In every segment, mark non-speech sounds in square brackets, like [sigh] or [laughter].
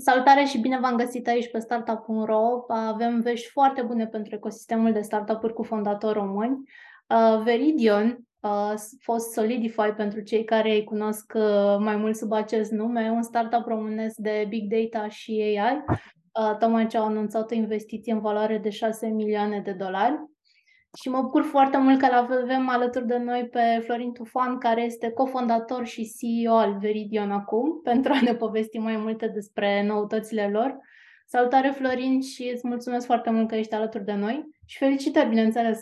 Salutare și bine v-am găsit aici pe startup.ro. Avem vești foarte bune pentru ecosistemul de startup-uri cu fondatori români. Uh, Veridion, uh, fost Solidify pentru cei care îi cunosc uh, mai mult sub acest nume, un startup românesc de Big Data și AI. Tocmai ce au anunțat o investiție în valoare de 6 milioane de dolari. Și mă bucur foarte mult că avem alături de noi pe Florin Tufan, care este cofondator și CEO al Veridion acum, [laughs] pentru a ne povesti mai multe despre noutățile lor. Salutare Florin și îți mulțumesc foarte mult că ești alături de noi și felicitări, bineînțeles!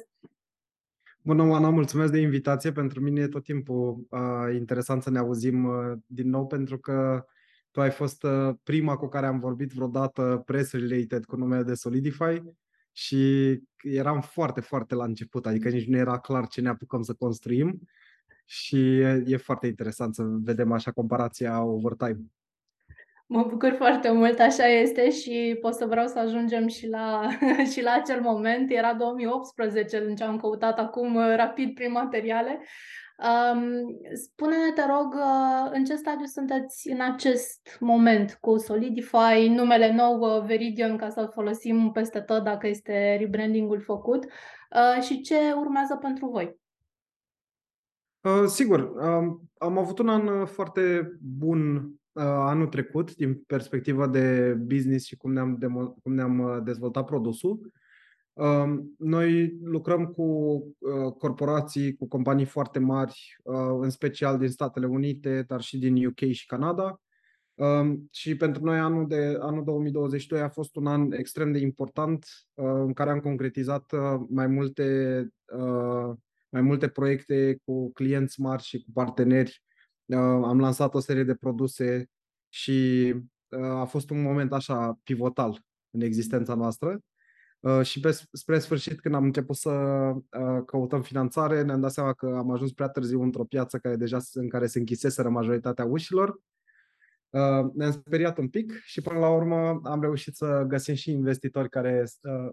Bună, Oana, mulțumesc de invitație. Pentru mine e tot timpul uh, interesant să ne auzim uh, din nou, pentru că tu ai fost uh, prima cu care am vorbit vreodată press-related cu numele de Solidify și eram foarte, foarte la început, adică nici nu era clar ce ne apucăm să construim și e foarte interesant să vedem așa comparația over time. Mă bucur foarte mult, așa este și pot să vreau să ajungem și la, [laughs] și la acel moment. Era 2018 în ce am căutat acum rapid prin materiale Um, spune-ne, te rog, uh, în ce stadiu sunteți în acest moment cu Solidify, numele nou uh, Veridion, ca să-l folosim peste tot dacă este rebrandingul făcut uh, și ce urmează pentru voi? Uh, sigur, uh, am avut un an foarte bun uh, anul trecut din perspectiva de business și cum ne-am, demo- cum ne-am dezvoltat produsul. Noi lucrăm cu uh, corporații, cu companii foarte mari, uh, în special din Statele Unite, dar și din UK și Canada. Și pentru noi anul, de, anul 2022 a fost un an extrem de important uh, în care am concretizat mai multe, mai multe proiecte cu clienți mari și cu parteneri. Am lansat o serie de produse și a fost un moment așa pivotal în existența noastră. Uh, și pe, spre sfârșit, când am început să uh, căutăm finanțare, ne-am dat seama că am ajuns prea târziu într-o piață care deja în care se închiseseră majoritatea ușilor. Uh, ne-am speriat un pic și până la urmă am reușit să găsim și investitori care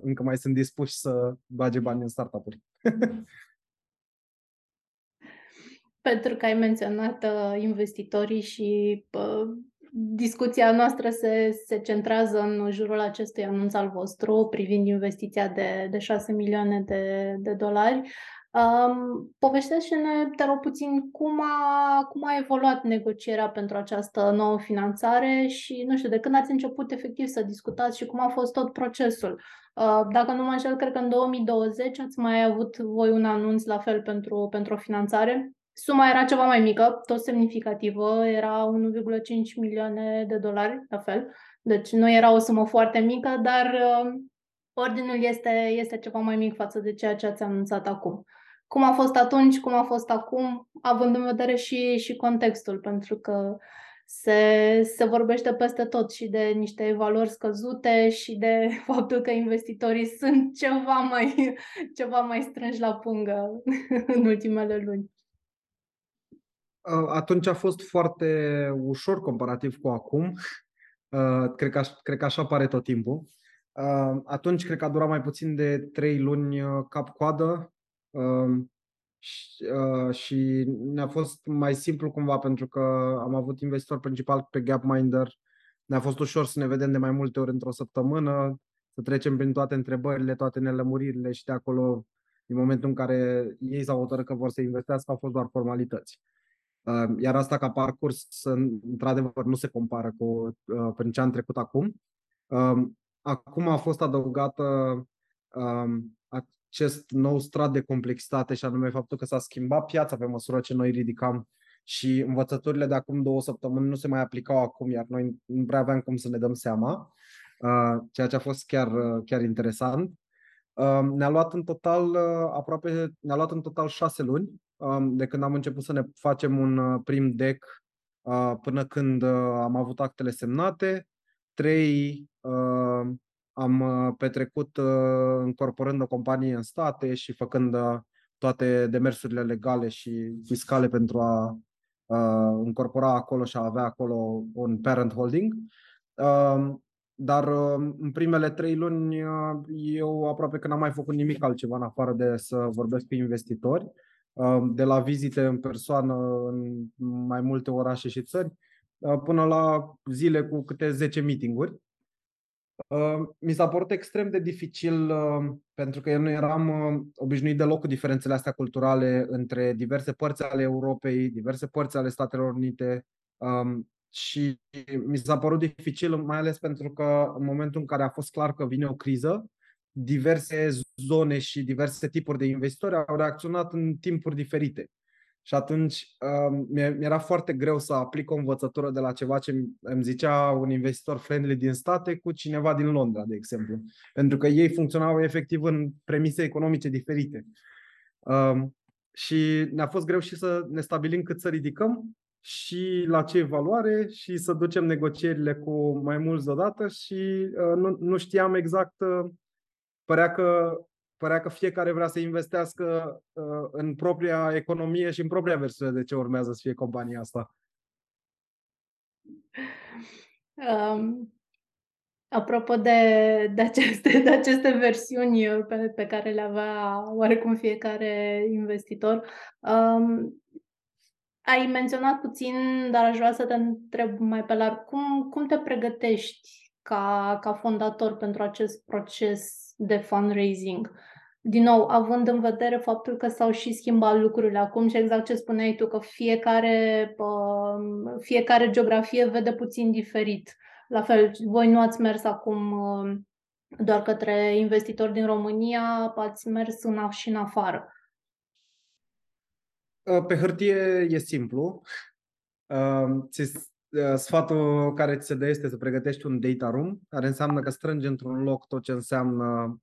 încă mai sunt dispuși să bage bani în startup-uri. [laughs] Pentru că ai menționat investitorii și discuția noastră se, se centrează în jurul acestui anunț al vostru privind investiția de, de 6 milioane de, de dolari. Um, povestește-ne, te rog puțin, cum a, cum a evoluat negocierea pentru această nouă finanțare și, nu știu, de când ați început efectiv să discutați și cum a fost tot procesul. Uh, dacă nu mă înșel, cred că în 2020 ați mai avut voi un anunț la fel pentru, pentru o finanțare. Suma era ceva mai mică, tot semnificativă, era 1,5 milioane de dolari, la fel. Deci nu era o sumă foarte mică, dar uh, ordinul este, este ceva mai mic față de ceea ce ați anunțat acum. Cum a fost atunci, cum a fost acum, având în vedere și, și contextul, pentru că se, se vorbește peste tot și de niște valori scăzute și de [laughs] faptul că investitorii sunt ceva mai, ceva mai strânși la pungă [laughs] în ultimele luni atunci a fost foarte ușor comparativ cu acum. Cred că, cred că așa pare tot timpul. Atunci cred că a durat mai puțin de trei luni cap-coadă și ne-a fost mai simplu cumva pentru că am avut investitor principal pe Gapminder. Ne-a fost ușor să ne vedem de mai multe ori într-o săptămână, să trecem prin toate întrebările, toate nelămuririle și de acolo, din momentul în care ei s-au hotărât că vor să investească, au fost doar formalități. Iar asta ca parcurs, într-adevăr, nu se compară cu uh, prin ce am trecut acum. Acum a fost adăugată acest nou strat de complexitate și anume faptul că s-a schimbat piața pe măsură ce noi ridicam și învățăturile de acum două săptămâni nu se mai aplicau acum, iar noi nu prea aveam cum să ne dăm seama, ceea ce a fost chiar, chiar interesant. Ne-a luat în total aproape, ne-a luat în total șase luni de când am început să ne facem un uh, prim deck uh, până când uh, am avut actele semnate. Trei am petrecut încorporând o companie în state și făcând toate demersurile legale și fiscale pentru a încorpora acolo și a avea acolo un parent holding. Dar în primele trei luni eu aproape că n-am mai făcut nimic altceva în afară de să vorbesc cu investitori de la vizite în persoană în mai multe orașe și țări, până la zile cu câte 10 meeting-uri. Mi s-a părut extrem de dificil pentru că eu nu eram obișnuit deloc cu diferențele astea culturale între diverse părți ale Europei, diverse părți ale Statelor Unite și mi s-a părut dificil, mai ales pentru că în momentul în care a fost clar că vine o criză, diverse zone și diverse tipuri de investitori au reacționat în timpuri diferite. Și atunci uh, mi-era foarte greu să aplic o învățătură de la ceva ce îmi zicea un investitor friendly din state cu cineva din Londra, de exemplu. Pentru că ei funcționau efectiv în premise economice diferite. Uh, și ne-a fost greu și să ne stabilim cât să ridicăm și la ce valoare și să ducem negocierile cu mai mulți deodată și uh, nu, nu știam exact, uh, părea că părea că fiecare vrea să investească uh, în propria economie și în propria versiune de ce urmează să fie compania asta. Um, apropo de, de, aceste, de aceste versiuni pe, pe care le avea oarecum fiecare investitor, um, ai menționat puțin, dar aș vrea să te întreb mai pe larg, cum, cum te pregătești ca, ca fondator pentru acest proces de fundraising? Din nou, având în vedere faptul că s-au și schimbat lucrurile acum și exact ce spuneai tu, că fiecare, fiecare geografie vede puțin diferit. La fel, voi nu ați mers acum doar către investitori din România, ați mers în, și în afară. Pe hârtie e simplu. Sfatul care ți se dă este să pregătești un data room, care înseamnă că strângi într-un loc tot ce înseamnă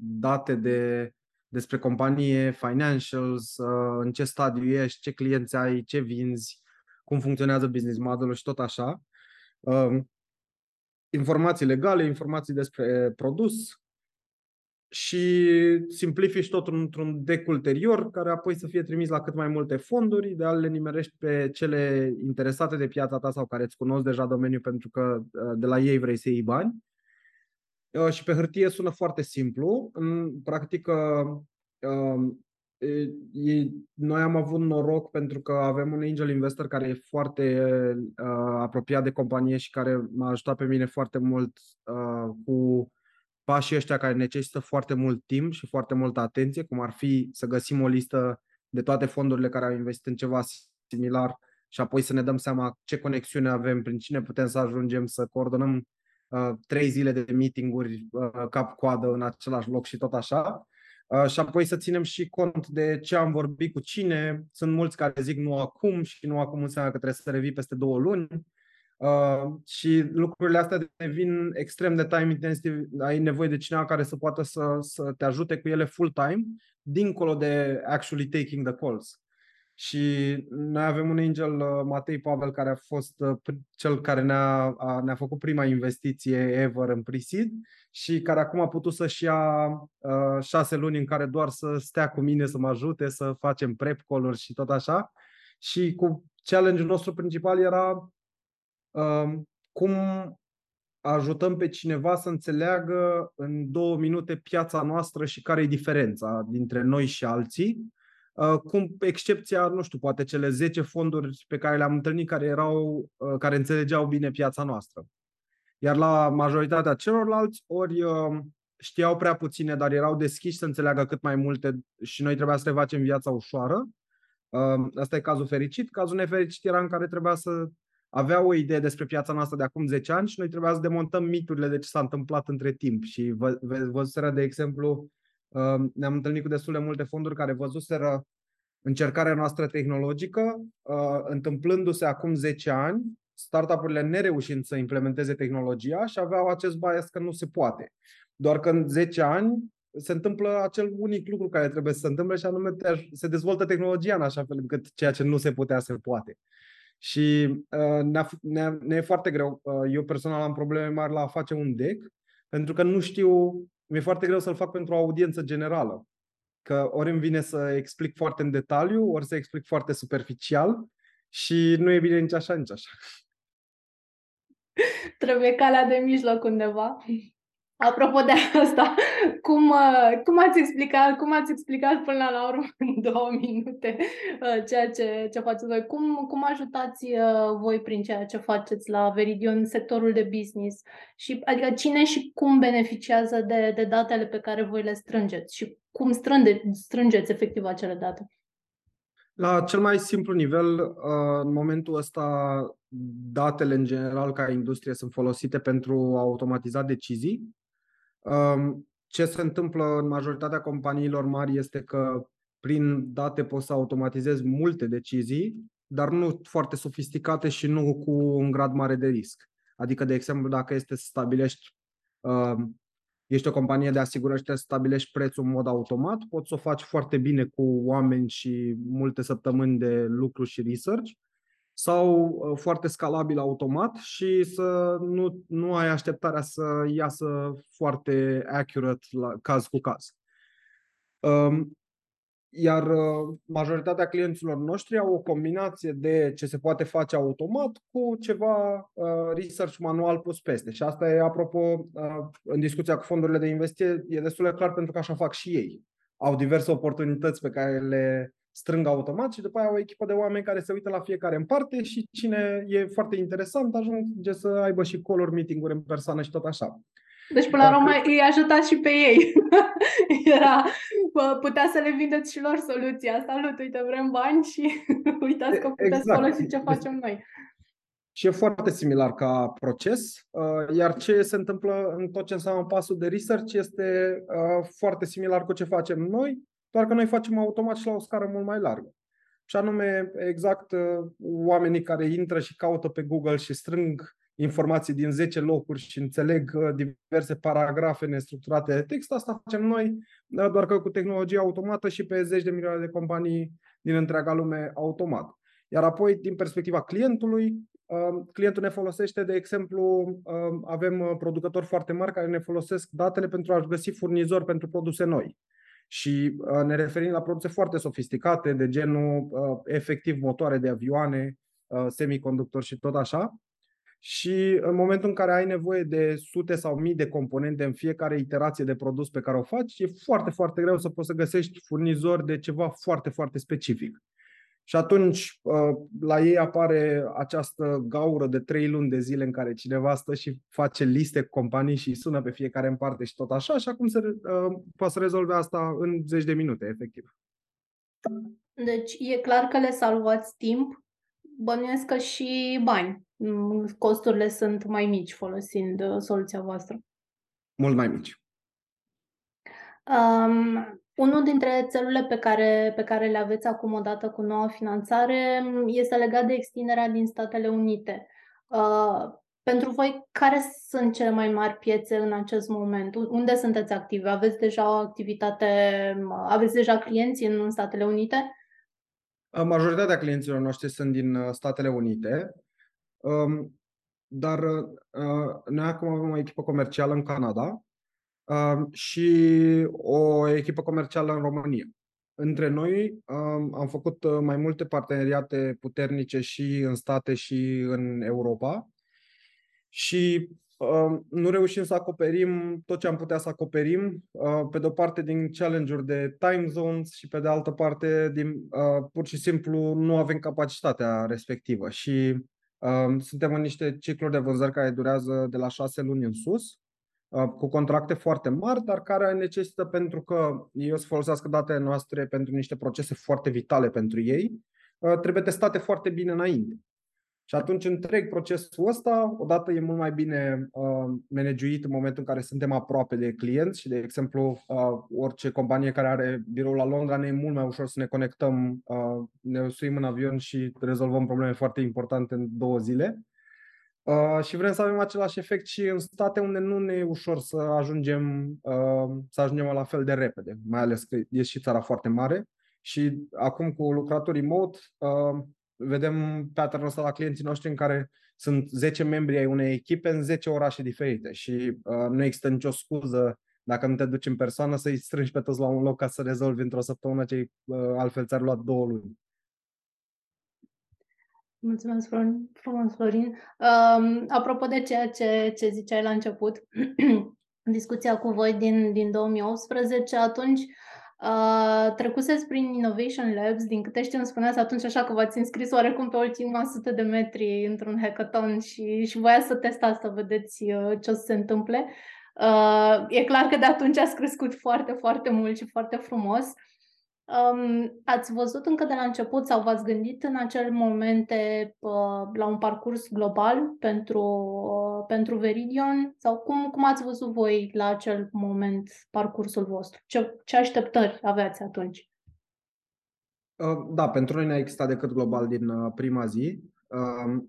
date de, despre companie, financials, în ce stadiu ești, ce clienți ai, ce vinzi, cum funcționează business modelul și tot așa. Informații legale, informații despre produs, și simplifici totul într-un deck ulterior, care apoi să fie trimis la cât mai multe fonduri, ideal le nimerești pe cele interesate de piața ta sau care îți cunosc deja domeniul pentru că uh, de la ei vrei să iei bani. Uh, și pe hârtie sună foarte simplu. În practică, um, noi am avut noroc pentru că avem un angel investor care e foarte uh, apropiat de companie și care m-a ajutat pe mine foarte mult cu pașii ăștia care necesită foarte mult timp și foarte multă atenție, cum ar fi să găsim o listă de toate fondurile care au investit în ceva similar și apoi să ne dăm seama ce conexiune avem, prin cine putem să ajungem să coordonăm uh, trei zile de meeting-uri uh, cap-coadă în același loc și tot așa. Uh, și apoi să ținem și cont de ce am vorbit cu cine. Sunt mulți care zic nu acum și nu acum înseamnă că trebuie să revii peste două luni. Uh, și lucrurile astea devin extrem de time intensive. Ai nevoie de cineva care să poată să, să te ajute cu ele full time, dincolo de actually taking the calls. Și noi avem un angel, uh, Matei Pavel, care a fost uh, cel care ne-a, a, ne-a făcut prima investiție ever în pre-seed și care acum a putut să-și ia uh, șase luni în care doar să stea cu mine, să mă ajute, să facem prep call și tot așa. Și cu challenge-ul nostru principal era cum ajutăm pe cineva să înțeleagă în două minute piața noastră și care e diferența dintre noi și alții. Cum excepția, nu știu, poate cele 10 fonduri pe care le-am întâlnit care erau, care înțelegeau bine piața noastră. Iar la majoritatea celorlalți, ori știau prea puține, dar erau deschiși să înțeleagă cât mai multe și noi trebuia să le facem viața ușoară. Asta e cazul fericit. Cazul nefericit era în care trebuia să avea o idee despre piața noastră de acum 10 ani și noi trebuia să demontăm miturile de ce s-a întâmplat între timp. Și vă, văzuseră, de exemplu, um, ne-am întâlnit cu destul de multe fonduri care văzuseră încercarea noastră tehnologică, uh, întâmplându-se acum 10 ani, startup-urile nereușind să implementeze tehnologia și aveau acest bias că nu se poate. Doar că în 10 ani se întâmplă acel unic lucru care trebuie să se întâmple și anume se dezvoltă tehnologia în așa fel încât ceea ce nu se putea se poate. Și uh, ne-a, ne-a, ne e foarte greu. Uh, eu personal am probleme mari la a face un deck, pentru că nu știu, mi-e foarte greu să-l fac pentru o audiență generală. Că ori îmi vine să explic foarte în detaliu, ori să explic foarte superficial și nu e bine nici așa, nici așa. [laughs] Trebuie calea de mijloc undeva. Apropo de asta, cum, uh, cum, ați explicat, cum ați explicat până la urmă [laughs] în două minute uh, ceea ce, ce faceți voi? Cum, cum ajutați uh, voi prin ceea ce faceți la Veridion sectorul de business? Și, adică cine și cum beneficiază de, de datele pe care voi le strângeți și cum strânge, strângeți efectiv acele date? La cel mai simplu nivel, în momentul ăsta, datele în general ca industrie sunt folosite pentru a automatiza decizii ce se întâmplă în majoritatea companiilor mari este că prin date poți să automatizezi multe decizii, dar nu foarte sofisticate și nu cu un grad mare de risc. Adică, de exemplu, dacă este să stabilești, ești o companie de asigurări și să stabilești prețul în mod automat, poți să o faci foarte bine cu oameni și multe săptămâni de lucru și research, sau uh, foarte scalabil automat și să nu, nu ai așteptarea să iasă foarte accurate la caz cu caz. Um, iar uh, majoritatea clienților noștri au o combinație de ce se poate face automat cu ceva uh, research manual pus peste. Și asta e, apropo, în discuția cu fondurile de investiție, e destul de clar pentru că așa fac și ei. Au diverse oportunități pe care le strâng automat și după aia o echipă de oameni care se uită la fiecare în parte și cine e foarte interesant ajunge să aibă și color meeting-uri în persoană și tot așa. Deci, până la urmă, îi ajutați și pe ei. [laughs] Era, putea să le vindeți și lor soluția. Salut, uite, vrem bani și [laughs] uitați că puteți exact. folosi ce facem noi. Și e foarte similar ca proces, uh, iar ce se întâmplă în tot ce înseamnă pasul de research este uh, foarte similar cu ce facem noi, doar că noi facem automat și la o scară mult mai largă. Și anume, exact, uh, oamenii care intră și caută pe Google și strâng informații din 10 locuri și înțeleg uh, diverse paragrafe nestructurate de text, asta facem noi, uh, doar că cu tehnologie automată și pe zeci de milioane de companii din întreaga lume automat. Iar apoi, din perspectiva clientului, clientul ne folosește, de exemplu, avem producători foarte mari care ne folosesc datele pentru a găsi furnizori pentru produse noi și uh, ne referim la produse foarte sofisticate, de genul uh, efectiv motoare de avioane, uh, semiconductori și tot așa. Și în momentul în care ai nevoie de sute sau mii de componente în fiecare iterație de produs pe care o faci, e foarte, foarte greu să poți să găsești furnizori de ceva foarte, foarte specific. Și atunci uh, la ei apare această gaură de trei luni de zile în care cineva stă și face liste cu companii și sună pe fiecare în parte și tot așa și acum se uh, poate să rezolve asta în zeci de minute, efectiv. Deci e clar că le salvați timp, bănuiesc că și bani. Mm, costurile sunt mai mici folosind uh, soluția voastră. Mult mai mici. Um, unul dintre țelurile pe care, pe care le aveți acum odată cu noua finanțare este legat de extinderea din Statele Unite. Uh, pentru voi, care sunt cele mai mari piețe în acest moment? Unde sunteți activi? Aveți deja o activitate, aveți deja clienți în Statele Unite? Uh, majoritatea clienților noștri sunt din uh, Statele Unite, um, dar uh, noi acum avem o echipă comercială în Canada și o echipă comercială în România. Între noi am făcut uh, mai multe parteneriate puternice și în state și în Europa. Și nu reușim să acoperim tot ce am putea să acoperim, uh, pe de o parte din challenge-uri de time zones și pe de altă parte din uh, pur și simplu nu avem capacitatea respectivă. Și suntem în niște cicluri de vânzări care durează de la șase luni în sus. Uh, cu contracte foarte mari, dar care necesită pentru că ei o să folosească datele noastre pentru niște procese foarte vitale pentru ei, uh, trebuie testate foarte bine înainte. Și atunci întreg procesul ăsta, odată e mult mai bine uh, managuit în momentul în care suntem aproape de clienți și, de exemplu, uh, orice companie care are birou la Londra ne e mult mai ușor să ne conectăm, uh, ne suim în avion și rezolvăm probleme foarte importante în două zile. Uh, și vrem să avem același efect și în state unde nu ne e ușor să ajungem, uh, să ajungem la fel de repede, mai ales că e și țara foarte mare. Și acum cu lucrătorii remote uh, vedem pattern ăsta la clienții noștri în care sunt 10 membri ai unei echipe în 10 orașe diferite și uh, nu există nicio scuză dacă nu te duci în persoană să-i strângi pe toți la un loc ca să rezolvi într-o săptămână ce uh, altfel ți-ar lua două luni. Mulțumesc frumos, Florin. Um, apropo de ceea ce, ce ziceai la început, [clears throat] discuția cu voi din, din 2018, atunci uh, trecuseți prin Innovation Labs, din câte știu îmi spuneați atunci așa că v-ați înscris oarecum pe ultima sută de metri într-un hackathon și, și voia să testați, să vedeți uh, ce o să se întâmple. Uh, e clar că de atunci ați crescut foarte, foarte mult și foarte frumos. Um, ați văzut încă de la început sau v-ați gândit în acel momente uh, la un parcurs global pentru, uh, pentru Veridion? Sau cum, cum ați văzut voi la acel moment parcursul vostru? Ce, ce așteptări aveați atunci? Uh, da, pentru noi n-a existat decât global din uh, prima zi. Uh,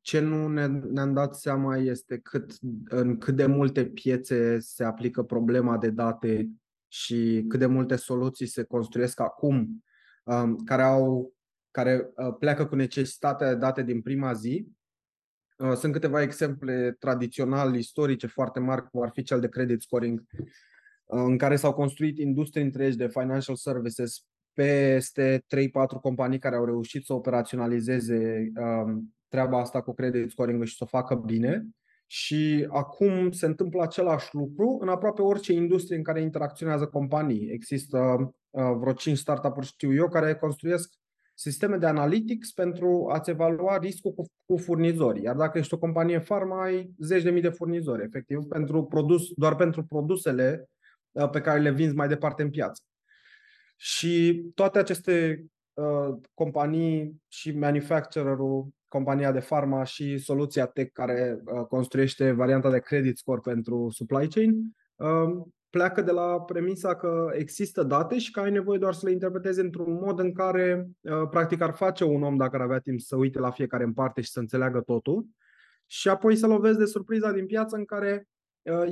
ce nu ne, ne-am dat seama este cât, în cât de multe piețe se aplică problema de date și cât de multe soluții se construiesc acum um, care, au, care uh, pleacă cu necesitatea de date din prima zi. Uh, sunt câteva exemple tradițional istorice foarte mari, cum ar fi cel de credit scoring, uh, în care s-au construit industrii întregi de financial services peste 3-4 companii care au reușit să operaționalizeze um, treaba asta cu credit scoring și să o facă bine. Și acum se întâmplă același lucru în aproape orice industrie în care interacționează companii. Există uh, vreo 5 startup-uri, știu eu, care construiesc sisteme de analytics pentru a-ți evalua riscul cu, cu furnizorii. Iar dacă ești o companie farma, ai zeci de mii de furnizori, efectiv, pentru produs, doar pentru produsele uh, pe care le vinzi mai departe în piață. Și toate aceste uh, companii și manufacturerul compania de farma și soluția tech care uh, construiește varianta de credit score pentru supply chain, uh, pleacă de la premisa că există date și că ai nevoie doar să le interpretezi într-un mod în care uh, practic ar face un om dacă ar avea timp să uite la fiecare în parte și să înțeleagă totul și apoi să lovezi de surpriza din piață în care Uh,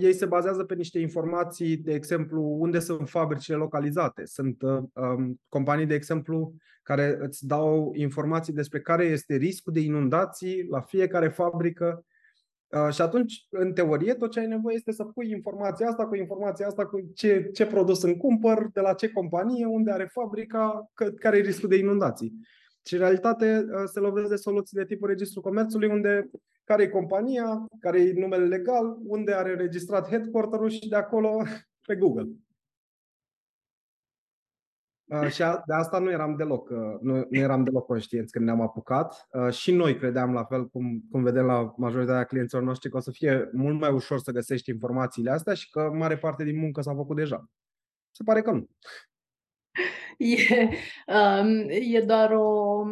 ei se bazează pe niște informații, de exemplu, unde sunt fabricile localizate. Sunt uh, um, companii, de exemplu, care îți dau informații despre care este riscul de inundații la fiecare fabrică. Uh, și atunci, în teorie, tot ce ai nevoie este să pui informația asta cu informația asta, cu ce, ce produs îmi cumpăr, de la ce companie, unde are fabrica, că, care e riscul de inundații. Și în realitate uh, se lovesc de soluții de tipul registru comerțului, unde care e compania, care e numele legal, unde are registrat headquarter-ul și de acolo [laughs] pe Google. Uh, și de asta nu eram deloc, uh, nu, nu eram deloc conștienți când ne-am apucat. Uh, și noi credeam, la fel cum, cum vedem la majoritatea clienților noștri, că o să fie mult mai ușor să găsești informațiile astea și că mare parte din muncă s-a făcut deja. Se pare că nu. E, um, e doar o,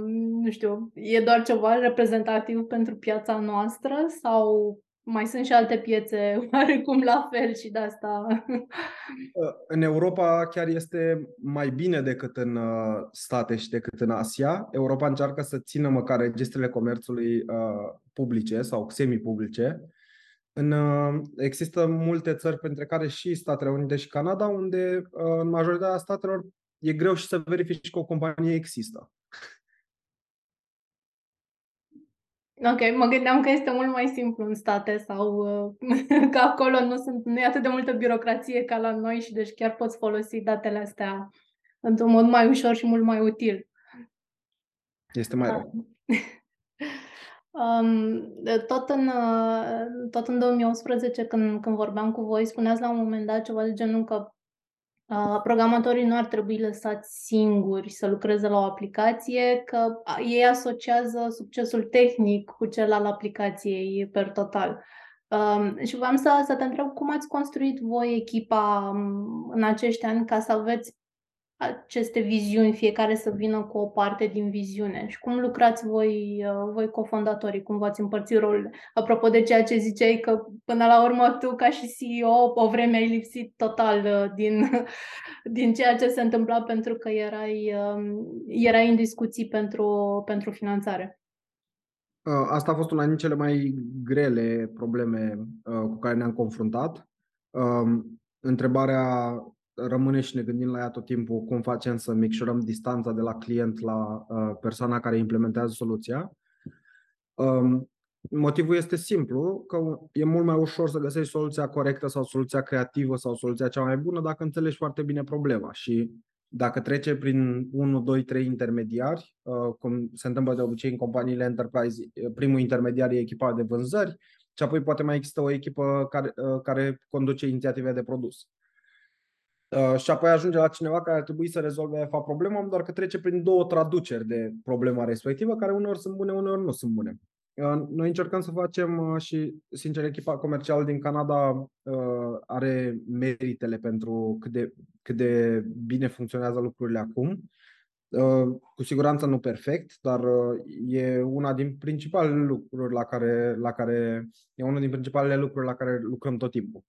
nu știu, e doar ceva reprezentativ pentru piața noastră sau mai sunt și alte piețe [laughs] oarecum la fel și de asta? Uh, în Europa chiar este mai bine decât în uh, state și decât în Asia. Europa încearcă să țină măcar registrele comerțului uh, publice sau semi-publice. În, există multe țări, printre care și Statele Unite și Canada, unde în majoritatea statelor e greu și să verifici că o companie există. Ok, mă gândeam că este mult mai simplu în state sau [laughs] că acolo nu, sunt, nu e atât de multă birocrație ca la noi și deci chiar poți folosi datele astea într-un mod mai ușor și mult mai util. Este mai rău. [laughs] Um, tot, în, tot în 2011, când, când vorbeam cu voi, spuneați la un moment dat ceva de genul că Programatorii nu ar trebui lăsați singuri să lucreze la o aplicație, că ei asociază succesul tehnic cu cel al aplicației per total. Um, și vreau să, să te întreb cum ați construit voi echipa um, în acești ani ca să aveți aceste viziuni, fiecare să vină cu o parte din viziune și cum lucrați voi, uh, voi cofondatorii, cum v-ați împărțit rolul. Apropo de ceea ce ziceai că până la urmă tu ca și CEO o vreme ai lipsit total uh, din, [laughs] din ceea ce se întâmpla pentru că erai, um, erai în discuții pentru, pentru finanțare. Uh, asta a fost una din cele mai grele probleme cu care ne-am confruntat. Um, întrebarea rămâne și ne gândim la ea tot timpul cum facem să micșorăm distanța de la client la uh, persoana care implementează soluția. Um, motivul este simplu, că e mult mai ușor să găsești soluția corectă sau soluția creativă sau soluția cea mai bună dacă înțelegi foarte bine problema și dacă trece prin 1, 2, 3 intermediari, uh, cum se întâmplă de obicei în companiile enterprise, primul intermediar e echipa de vânzări, și apoi poate mai există o echipă care, care conduce inițiative de produs. Și apoi ajunge la cineva care ar trebui să rezolve fapt problema, doar că trece prin două traduceri de problema respectivă, care uneori sunt bune, uneori nu sunt bune. Noi încercăm să facem și, sincer, echipa comercială din Canada are meritele pentru cât de, cât de bine funcționează lucrurile acum. Cu siguranță nu perfect, dar e una din principalele lucruri la care, la care e unul din principalele lucruri la care lucrăm tot timpul.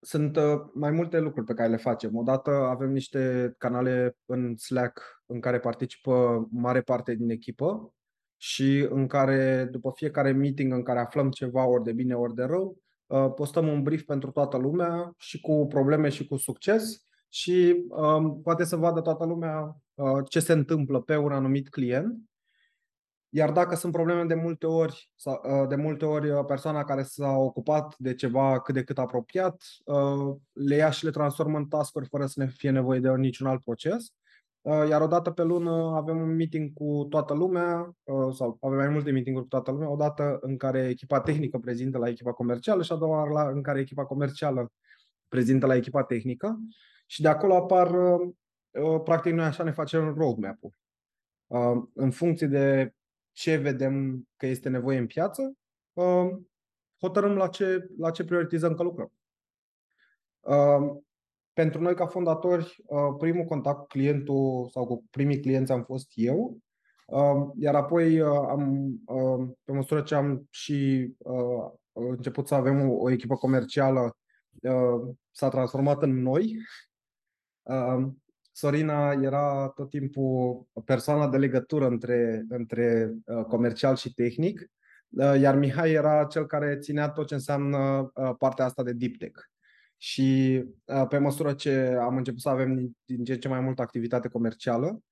Sunt mai multe lucruri pe care le facem. Odată avem niște canale în Slack în care participă mare parte din echipă și în care, după fiecare meeting în care aflăm ceva ori de bine, ori de rău, uh, postăm un brief pentru toată lumea și cu probleme și cu succes și um, poate să vadă toată lumea uh, ce se întâmplă pe un anumit client. Iar dacă sunt probleme de multe ori, uh, de multe ori persoana care s-a ocupat de ceva cât de cât apropiat, le ia și le transformă în task fără să ne fie nevoie de niciun alt proces. Uh, iar o dată pe lună avem un meeting cu toată lumea, uh, sau avem mai multe meeting cu toată lumea, o dată în care echipa tehnică prezintă la echipa comercială și a doua oară în care echipa comercială prezintă la echipa tehnică și de acolo apar, uh, practic noi așa ne facem roadmap-ul. În funcție de ce vedem că este nevoie în piață, hotărâm la ce, la ce prioritizăm că lucrăm. Pentru noi, ca fondatori, uh, primul contact cu clientul sau cu primii clienți am fost eu, uh, iar apoi uh, am, pe măsură ce am și început să avem o echipă comercială, s-a transformat în noi. Sorina era tot timpul persoana de legătură între, între comercial și tehnic, iar Mihai era cel care ținea tot ce înseamnă partea asta de deep tech. Și pe măsură ce am început să avem din ce în ce mai multă activitate comercială,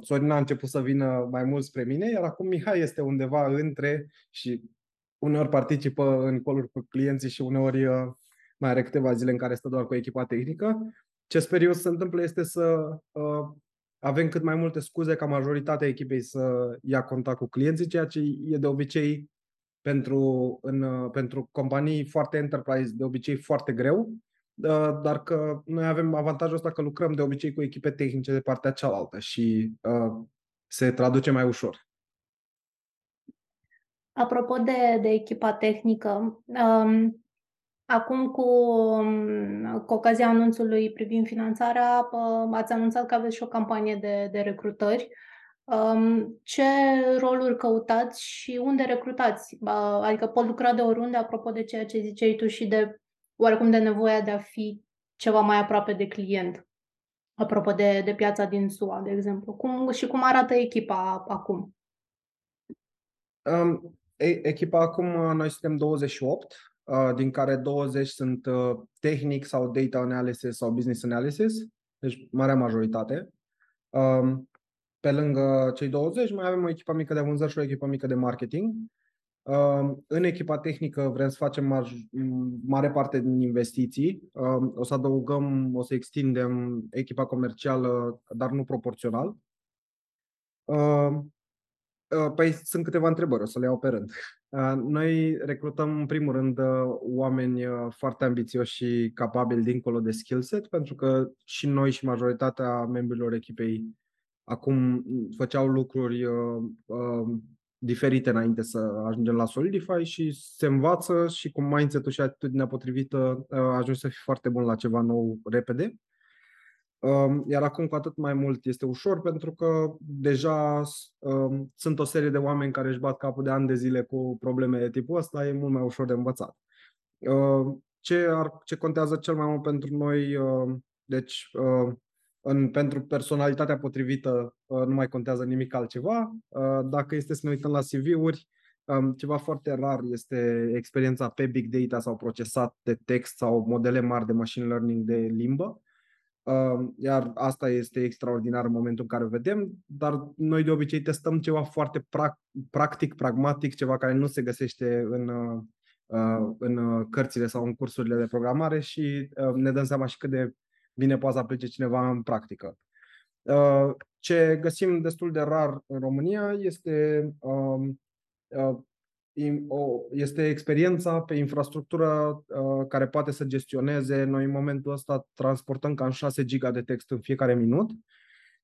Sorina a început să vină mai mult spre mine, iar acum Mihai este undeva între și uneori participă în coluri cu clienții și uneori mai are câteva zile în care stă doar cu echipa tehnică. Ce sper eu să se întâmple este să avem cât mai multe scuze ca majoritatea echipei să ia contact cu clienții, ceea ce e de obicei pentru, în, pentru companii foarte enterprise, de obicei foarte greu, dar că noi avem avantajul ăsta că lucrăm de obicei cu echipe tehnice de partea cealaltă și uh, se traduce mai ușor. Apropo de, de echipa tehnică, um, acum cu, cu ocazia anunțului privind finanțarea, uh, ați anunțat că aveți și o campanie de, de recrutări. Ce roluri căutați și unde recrutați? Adică pot lucra de oriunde, apropo de ceea ce ziceai tu și de oarecum de nevoia de a fi ceva mai aproape de client. Apropo de, de piața din SUA, de exemplu. Cum, și cum arată echipa acum? Um, echipa acum, noi suntem 28, uh, din care 20 sunt uh, tehnic sau data analysis sau business analysis, deci marea majoritate. Um, pe lângă cei 20, mai avem o echipă mică de vânzări și o echipă mică de marketing. Um, în echipa tehnică vrem să facem mare parte din investiții. Um, o să adăugăm, o să extindem echipa comercială, dar nu proporțional. Um, uh, păi sunt câteva întrebări, o să le iau pe rând. Uh, noi recrutăm în primul rând uh, oameni foarte ambițioși și capabili dincolo de skill set, pentru că și noi și majoritatea membrilor echipei acum făceau lucruri uh, uh, diferite înainte să ajungem la Solidify și se învață și cu mindset-ul și atitudinea potrivită uh, ajungi să fii foarte bun la ceva nou repede. Uh, iar acum cu atât mai mult este ușor pentru că deja uh, sunt o serie de oameni care își bat capul de ani de zile cu probleme de tipul ăsta, e mult mai ușor de învățat. Uh, ce, ar, ce contează cel mai mult pentru noi, uh, deci uh, în, pentru personalitatea potrivită uh, nu mai contează nimic altceva. Uh, dacă este să ne uităm la CV-uri, um, ceva foarte rar este experiența pe big data sau procesat de text sau modele mari de machine learning de limbă. Um, iar asta este extraordinar în momentul în care vedem, dar noi de obicei testăm ceva foarte practic, pragmatic, ceva care nu se găsește în, uh, în cărțile sau în cursurile de programare și ne dăm seama și cât de bine poate să aplice cineva în practică. Uh, ce găsim destul de rar în România este um, uh, este experiența pe infrastructură care poate să gestioneze. Noi în momentul ăsta transportăm cam 6 giga de text în fiecare minut,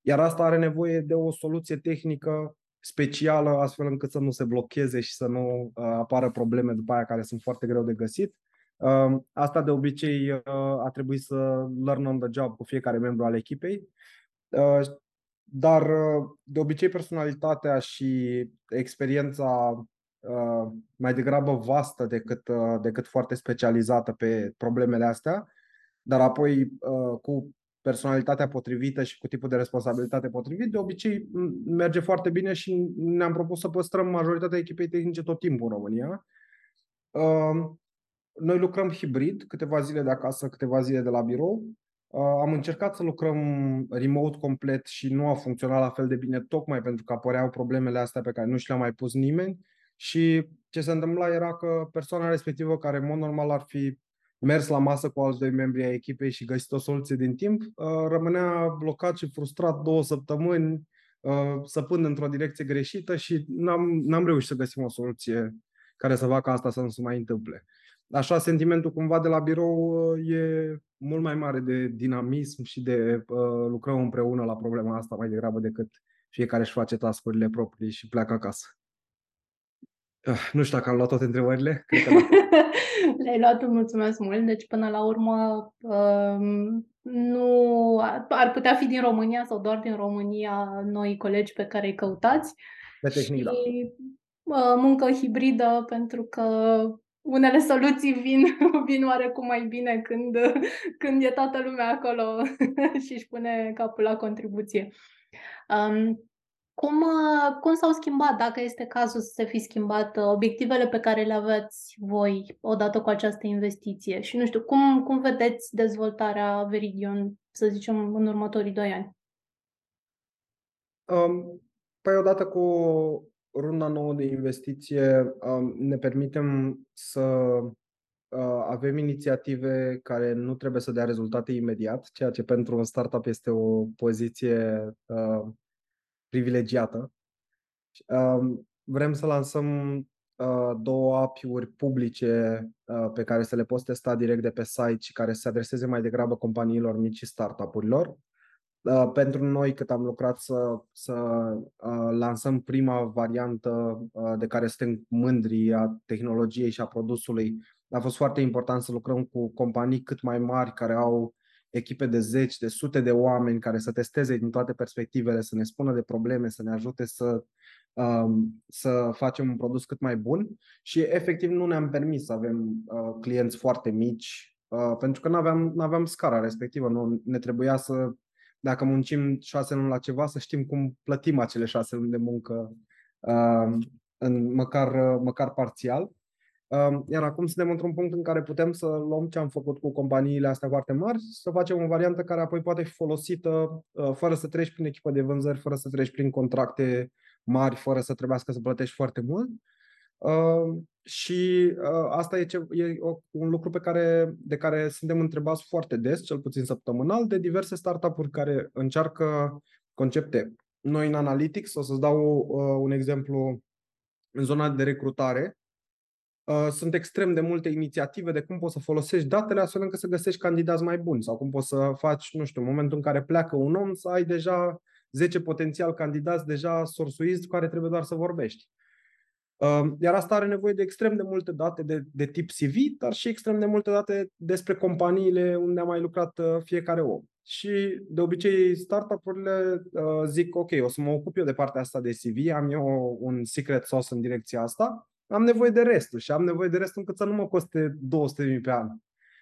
iar asta are nevoie de o soluție tehnică specială, astfel încât să nu se blocheze și să nu apară probleme după aia care sunt foarte greu de găsit. Asta de obicei a trebuit să learn on the job cu fiecare membru al echipei. Dar de obicei personalitatea și experiența mai degrabă vastă decât, decât foarte specializată pe problemele astea, dar apoi cu personalitatea potrivită și cu tipul de responsabilitate potrivit, de obicei merge foarte bine și ne-am propus să păstrăm majoritatea echipei tehnice tot timpul în România. Noi lucrăm hibrid, câteva zile de acasă, câteva zile de la birou. Am încercat să lucrăm remote complet și nu a funcționat la fel de bine, tocmai pentru că apăreau problemele astea pe care nu și le-a mai pus nimeni. Și ce se întâmpla era că persoana respectivă, care în mod normal ar fi mers la masă cu alți doi membri ai echipei și găsit o soluție din timp, rămânea blocat și frustrat două săptămâni, săpând într-o direcție greșită și n-am, n-am reușit să găsim o soluție care să facă asta să nu se mai întâmple așa sentimentul cumva de la birou uh, e mult mai mare de dinamism și de uh, lucrăm împreună la problema asta mai degrabă decât fiecare își face tascurile proprii și pleacă acasă. Uh, nu știu dacă am luat toate întrebările. [laughs] Cred că da. Le-ai luat, mulțumesc mult. Deci, până la urmă, uh, nu ar putea fi din România sau doar din România noi colegi pe care îi căutați. Pe tehnic, da. și, da. muncă hibridă pentru că unele soluții vin, [laughs] vin oarecum mai bine când, când e toată lumea acolo [laughs] și își pune capul la contribuție. Um, cum, cum s-au schimbat, dacă este cazul să se fi schimbat, obiectivele pe care le aveți voi odată cu această investiție? Și nu știu, cum, cum vedeți dezvoltarea Veridion, să zicem, în următorii doi ani? Um, păi odată cu runda nouă de investiție ne permitem să avem inițiative care nu trebuie să dea rezultate imediat, ceea ce pentru un startup este o poziție privilegiată. Vrem să lansăm două API-uri publice pe care să le poți testa direct de pe site și care să se adreseze mai degrabă companiilor mici și startup-urilor. Uh, pentru noi, cât am lucrat să, să uh, lansăm prima variantă uh, de care suntem mândri a tehnologiei și a produsului, a fost foarte important să lucrăm cu companii cât mai mari care au echipe de zeci, de sute de oameni care să testeze din toate perspectivele, să ne spună de probleme, să ne ajute să, um, să facem un produs cât mai bun și efectiv nu ne-am permis să avem uh, clienți foarte mici uh, pentru că nu aveam, aveam scara respectivă, nu ne trebuia să dacă muncim șase luni la ceva, să știm cum plătim acele șase luni de muncă, uh, în, măcar, măcar parțial. Uh, iar acum suntem într-un punct în care putem să luăm ce am făcut cu companiile astea foarte mari, să facem o variantă care apoi poate fi folosită uh, fără să treci prin echipă de vânzări, fără să treci prin contracte mari, fără să trebuiască să plătești foarte mult și uh, asta e, ce, e un lucru pe care, de care suntem întrebați foarte des, cel puțin săptămânal, de diverse startup-uri care încearcă concepte. Noi în Analytics, o să-ți dau uh, un exemplu în zona de recrutare, uh, sunt extrem de multe inițiative de cum poți să folosești datele astfel încât să găsești candidați mai buni sau cum poți să faci, nu știu, în momentul în care pleacă un om, să ai deja 10 potențial candidați deja sorsuiți cu care trebuie doar să vorbești. Iar asta are nevoie de extrem de multe date de, de tip CV, dar și extrem de multe date despre companiile unde a mai lucrat uh, fiecare om. Și de obicei startup-urile uh, zic, ok, o să mă ocup eu de partea asta de CV, am eu un secret sauce în direcția asta, am nevoie de restul și am nevoie de restul încât să nu mă coste 200.000 pe an.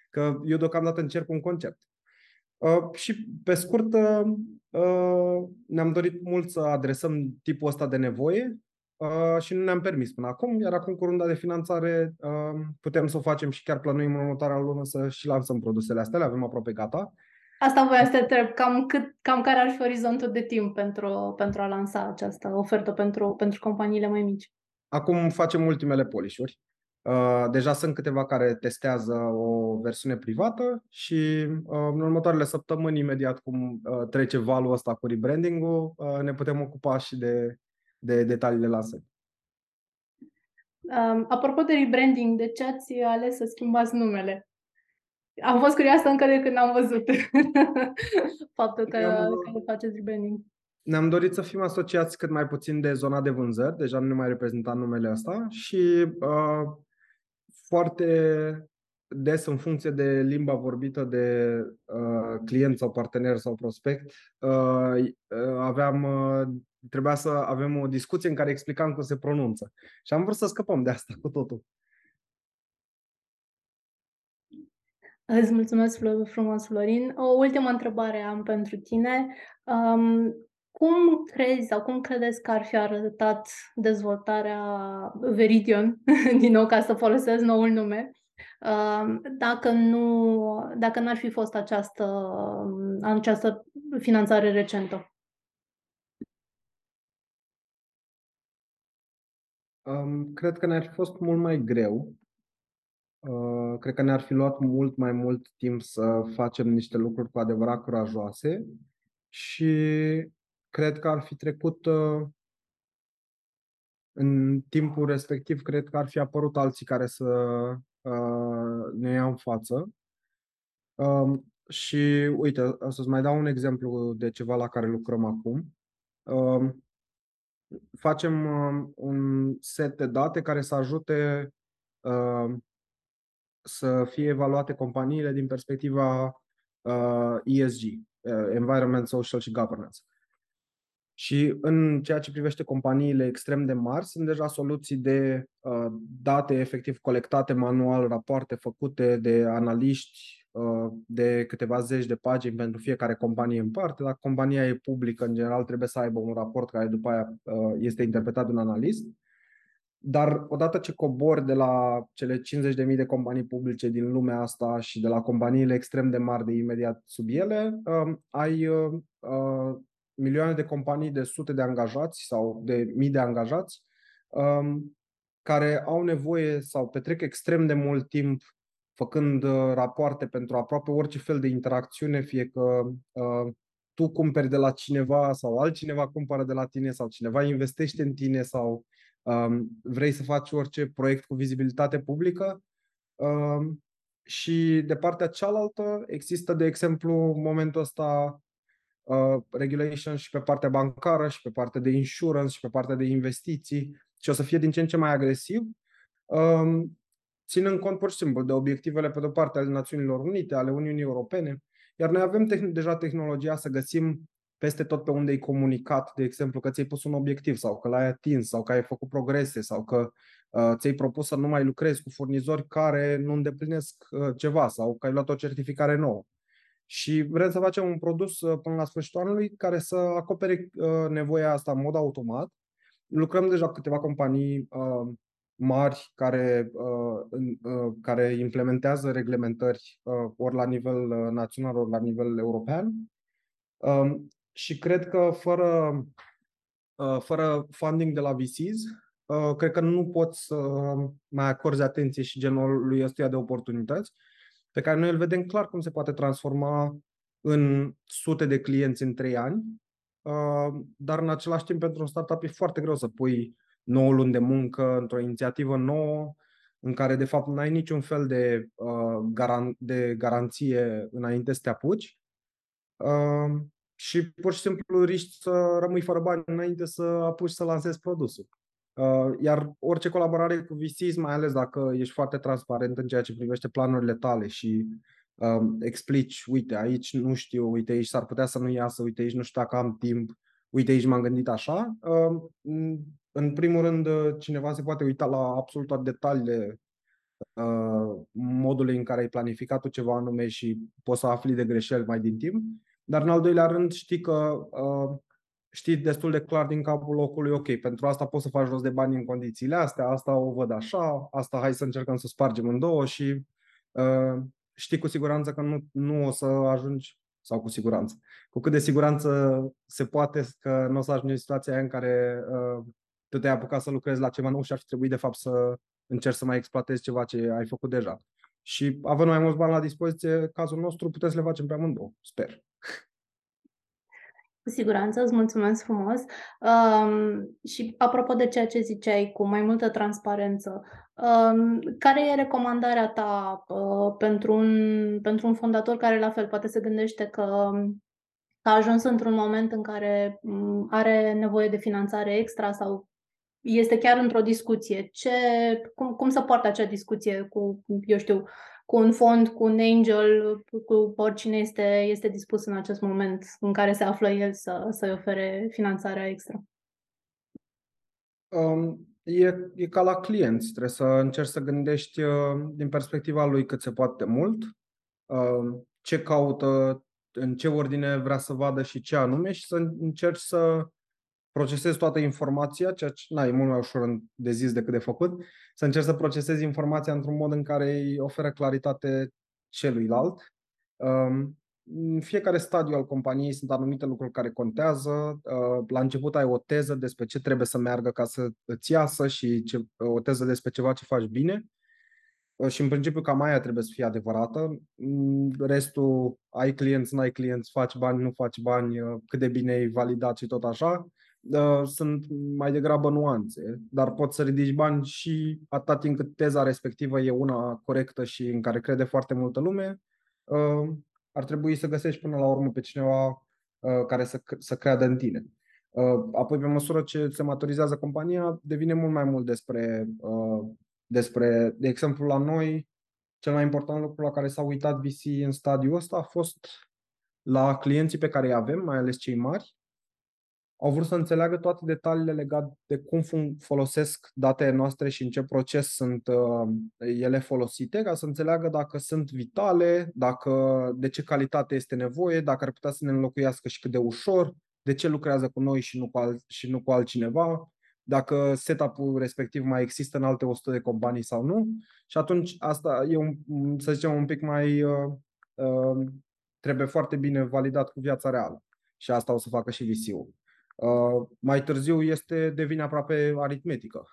Că eu deocamdată încerc un concept. Uh, și pe scurt, uh, uh, ne-am dorit mult să adresăm tipul ăsta de nevoie Uh, și nu ne-am permis până acum, iar acum cu runda de finanțare uh, putem să o facem și chiar plănuim în următoarea lună să și lansăm produsele astea, le avem aproape gata. Asta voiam să te întreb, cam, cât, cam care ar fi orizontul de timp pentru, pentru a lansa această ofertă pentru, pentru companiile mai mici? Acum facem ultimele polișuri. Uh, deja sunt câteva care testează o versiune privată și în următoarele săptămâni, imediat cum trece valul ăsta cu rebranding-ul, ne putem ocupa și de de detaliile lansării. Um, apropo de rebranding, de ce ați ales să schimbați numele? Am fost curioasă încă de când am văzut [laughs] faptul că, am, că faceți rebranding. Ne-am dorit să fim asociați cât mai puțin de zona de vânzări, deja nu ne mai reprezenta numele ăsta și uh, foarte des în funcție de limba vorbită de uh, client sau partener sau prospect, uh, uh, aveam, uh, trebuia să avem o discuție în care explicam cum se pronunță. Și am vrut să scăpăm de asta cu totul. Îți mulțumesc frumos, Florin. O ultimă întrebare am pentru tine. Um, cum crezi sau cum credeți că ar fi arătat dezvoltarea Veridion, [laughs] din nou ca să folosesc noul nume, um, dacă nu dacă n-ar fi fost această, um, această finanțare recentă? Um, cred că ne-ar fi fost mult mai greu Uh, cred că ne-ar fi luat mult mai mult timp să facem niște lucruri cu adevărat curajoase și cred că ar fi trecut uh, în timpul respectiv, cred că ar fi apărut alții care să uh, ne ia în față. Um, și uite, o să-ți mai dau un exemplu de ceva la care lucrăm acum. Um, facem un set de date care să ajute să fie evaluate companiile din perspectiva uh, ESG, uh, Environment, Social și Governance. Și în ceea ce privește companiile extrem de mari, sunt deja soluții de uh, date efectiv colectate manual, rapoarte făcute de analiști uh, de câteva zeci de pagini pentru fiecare companie în parte. Dacă compania e publică, în general trebuie să aibă un raport care după aia uh, este interpretat de un analist. Uh, dar odată ce cobori de la cele 50.000 de companii publice din lumea asta și de la companiile extrem de mari de imediat sub ele, uh, ai uh, uh, milioane de companii de sute de angajați sau de mii de angajați um, care au nevoie sau petrec extrem de mult timp făcând uh, rapoarte pentru aproape orice fel de interacțiune, fie că uh, tu cumperi de la cineva sau altcineva cumpără de la tine sau cineva investește în tine sau um, vrei să faci orice proiect cu vizibilitate publică. Um, și de partea cealaltă există, de exemplu, în momentul ăsta uh, regulation și pe partea bancară și pe partea de insurance și pe partea de investiții și o să fie din ce în ce mai agresiv, um, ținând cont pur și simplu de obiectivele pe de-o parte ale Națiunilor Unite, ale Uniunii Europene, iar noi avem tehn- deja tehnologia să găsim peste tot pe unde ai comunicat, de exemplu, că ți-ai pus un obiectiv sau că l-ai atins sau că ai făcut progrese sau că uh, ți-ai propus să nu mai lucrezi cu furnizori care nu îndeplinesc uh, ceva sau că ai luat o certificare nouă. Și vrem să facem un produs uh, până la sfârșitul anului care să acopere uh, nevoia asta în mod automat. Lucrăm deja cu câteva companii uh, mari care, uh, uh, care implementează reglementări uh, ori la nivel uh, național, ori la nivel european. Um, și cred că fără, uh, fără funding de la VCs, uh, cred că nu poți să mai acorzi atenție și genul ăstuia de oportunități pe care noi îl vedem clar cum se poate transforma în sute de clienți în trei ani, uh, dar în același timp pentru un startup e foarte greu să pui 9 luni de muncă într-o inițiativă nouă în care de fapt nu ai niciun fel de, de garanție înainte să te apuci și pur și simplu riști să rămâi fără bani înainte să apuci să lansezi produsul. Uh, iar orice colaborare cu VCs, mai ales dacă ești foarte transparent în ceea ce privește planurile tale și um, explici, uite, aici nu știu, uite, aici s-ar putea să nu iasă, uite, aici nu știu dacă am timp, uite, aici m-am gândit așa. Um, în primul rând, cineva se poate uita la absolut toate detaliile uh, modului în care ai planificat tu ceva anume și poți să afli de greșeli mai din timp. Dar în al doilea rând știi că uh, știi destul de clar din capul locului, ok, pentru asta poți să faci rost de bani în condițiile astea, asta o văd așa, asta hai să încercăm să spargem în două și uh, știi cu siguranță că nu, nu o să ajungi, sau cu siguranță, cu cât de siguranță se poate că nu o să ajungi în situația aia în care uh, tu te-ai apucat să lucrezi la ceva nou și ar fi trebuit de fapt să încerci să mai exploatezi ceva ce ai făcut deja. Și având mai mulți bani la dispoziție, cazul nostru, putem să le facem pe amândouă, sper. [laughs] Cu siguranță, îți mulțumesc frumos. Um, și apropo de ceea ce ziceai, cu mai multă transparență, um, care e recomandarea ta uh, pentru, un, pentru un fondator care la fel poate se gândește că a ajuns într-un moment în care um, are nevoie de finanțare extra sau este chiar într-o discuție? Ce, cum, cum să poartă acea discuție cu, eu știu, cu un fond, cu un angel, cu oricine este, este dispus în acest moment în care se află el să, să-i ofere finanțarea extra? Um, e, e ca la clienți. Trebuie să încerci să gândești uh, din perspectiva lui cât se poate mult, uh, ce caută, în ce ordine vrea să vadă și ce anume și să încerci să procesezi toată informația, ceea ce na, e mult mai ușor de zis decât de făcut, să încerci să procesezi informația într-un mod în care îi oferă claritate celuilalt. Um, în fiecare stadiu al companiei sunt anumite lucruri care contează. Uh, la început ai o teză despre ce trebuie să meargă ca să îți iasă și ce, o teză despre ceva ce faci bine. Uh, și în principiu cam aia trebuie să fie adevărată. Mm, restul, ai clienți, n-ai clienți, faci bani, nu faci bani, uh, cât de bine ai validat și tot așa sunt mai degrabă nuanțe, dar poți să ridici bani și atâta timp cât teza respectivă e una corectă și în care crede foarte multă lume, uh, ar trebui să găsești până la urmă pe cineva uh, care să, să creadă în tine. Uh, apoi, pe măsură ce se maturizează compania, devine mult mai mult despre, despre de exemplu, la noi, cel mai important lucru la care s-a uitat VC în stadiul ăsta a fost la clienții pe care îi avem, mai ales cei mari, au vrut să înțeleagă toate detaliile legate de cum folosesc datele noastre și în ce proces sunt uh, ele folosite, ca să înțeleagă dacă sunt vitale, dacă, de ce calitate este nevoie, dacă ar putea să ne înlocuiască și cât de ușor, de ce lucrează cu noi și nu cu, al, și nu cu altcineva, dacă setup-ul respectiv mai există în alte 100 de companii sau nu. Și atunci asta e, un, să zicem, un pic mai... Uh, uh, trebuie foarte bine validat cu viața reală. Și asta o să facă și VC-ul. Uh, mai târziu este, devine aproape aritmetică,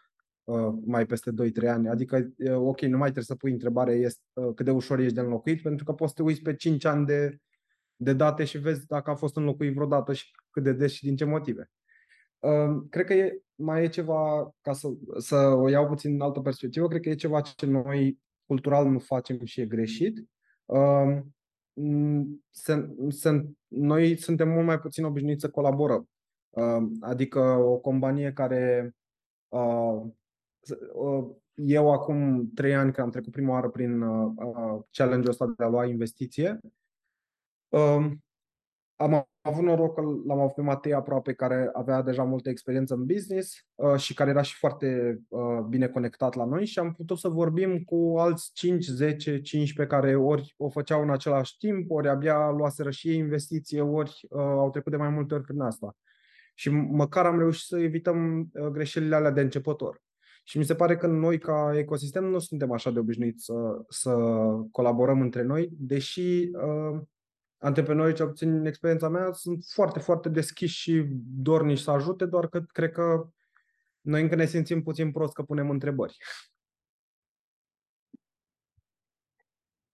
uh, mai peste 2-3 ani. Adică, uh, ok, nu mai trebuie să pui întrebare este, cât de ușor ești de înlocuit, pentru că poți să te uiți pe 5 ani de, de date și vezi dacă a fost înlocuit vreodată și cât de des și din ce motive. Cred că e, mai e ceva, ca să, să o iau puțin în altă perspectivă, cred că e ceva ce noi cultural nu facem și e greșit. noi suntem mult mai puțin obișnuiți să colaborăm. Adică o companie care eu acum trei ani când am trecut prima oară prin challenge-ul ăsta de a lua investiție, am avut noroc că l-am avut pe Matei aproape, care avea deja multă experiență în business și care era și foarte bine conectat la noi și am putut să vorbim cu alți 5, 10, 15 care ori o făceau în același timp, ori abia luaseră și ei investiție, ori au trecut de mai multe ori prin asta. Și măcar am reușit să evităm uh, greșelile alea de începător. Și mi se pare că noi, ca ecosistem, nu suntem așa de obișnuiți să, să colaborăm între noi, deși uh, antreprenorii, ce obțin în experiența mea, sunt foarte, foarte deschiși și dornici să ajute, doar că cred că noi încă ne simțim puțin prost că punem întrebări.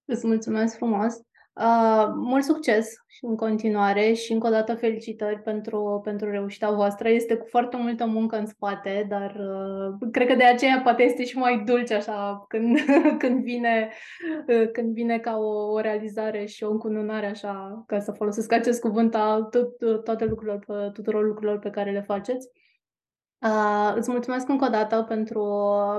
Îți mulțumesc frumos! Uh, mult succes și în continuare și încă o dată felicitări pentru, pentru reușita voastră. Este cu foarte multă muncă în spate, dar uh, cred că de aceea poate este și mai dulce așa când, [laughs] când, vine, uh, când vine ca o, o realizare și o încununare așa, ca să folosesc acest cuvânt a tot, toate lucrurilor, tuturor lucrurilor pe care le faceți. Uh, îți mulțumesc încă o dată pentru,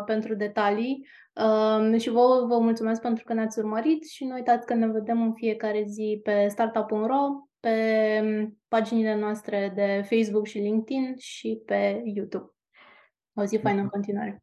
pentru detalii uh, și vă, vă mulțumesc pentru că ne-ați urmărit și nu uitați că ne vedem în fiecare zi pe startup.ro, pe paginile noastre de Facebook și LinkedIn și pe YouTube. O zi faină în continuare!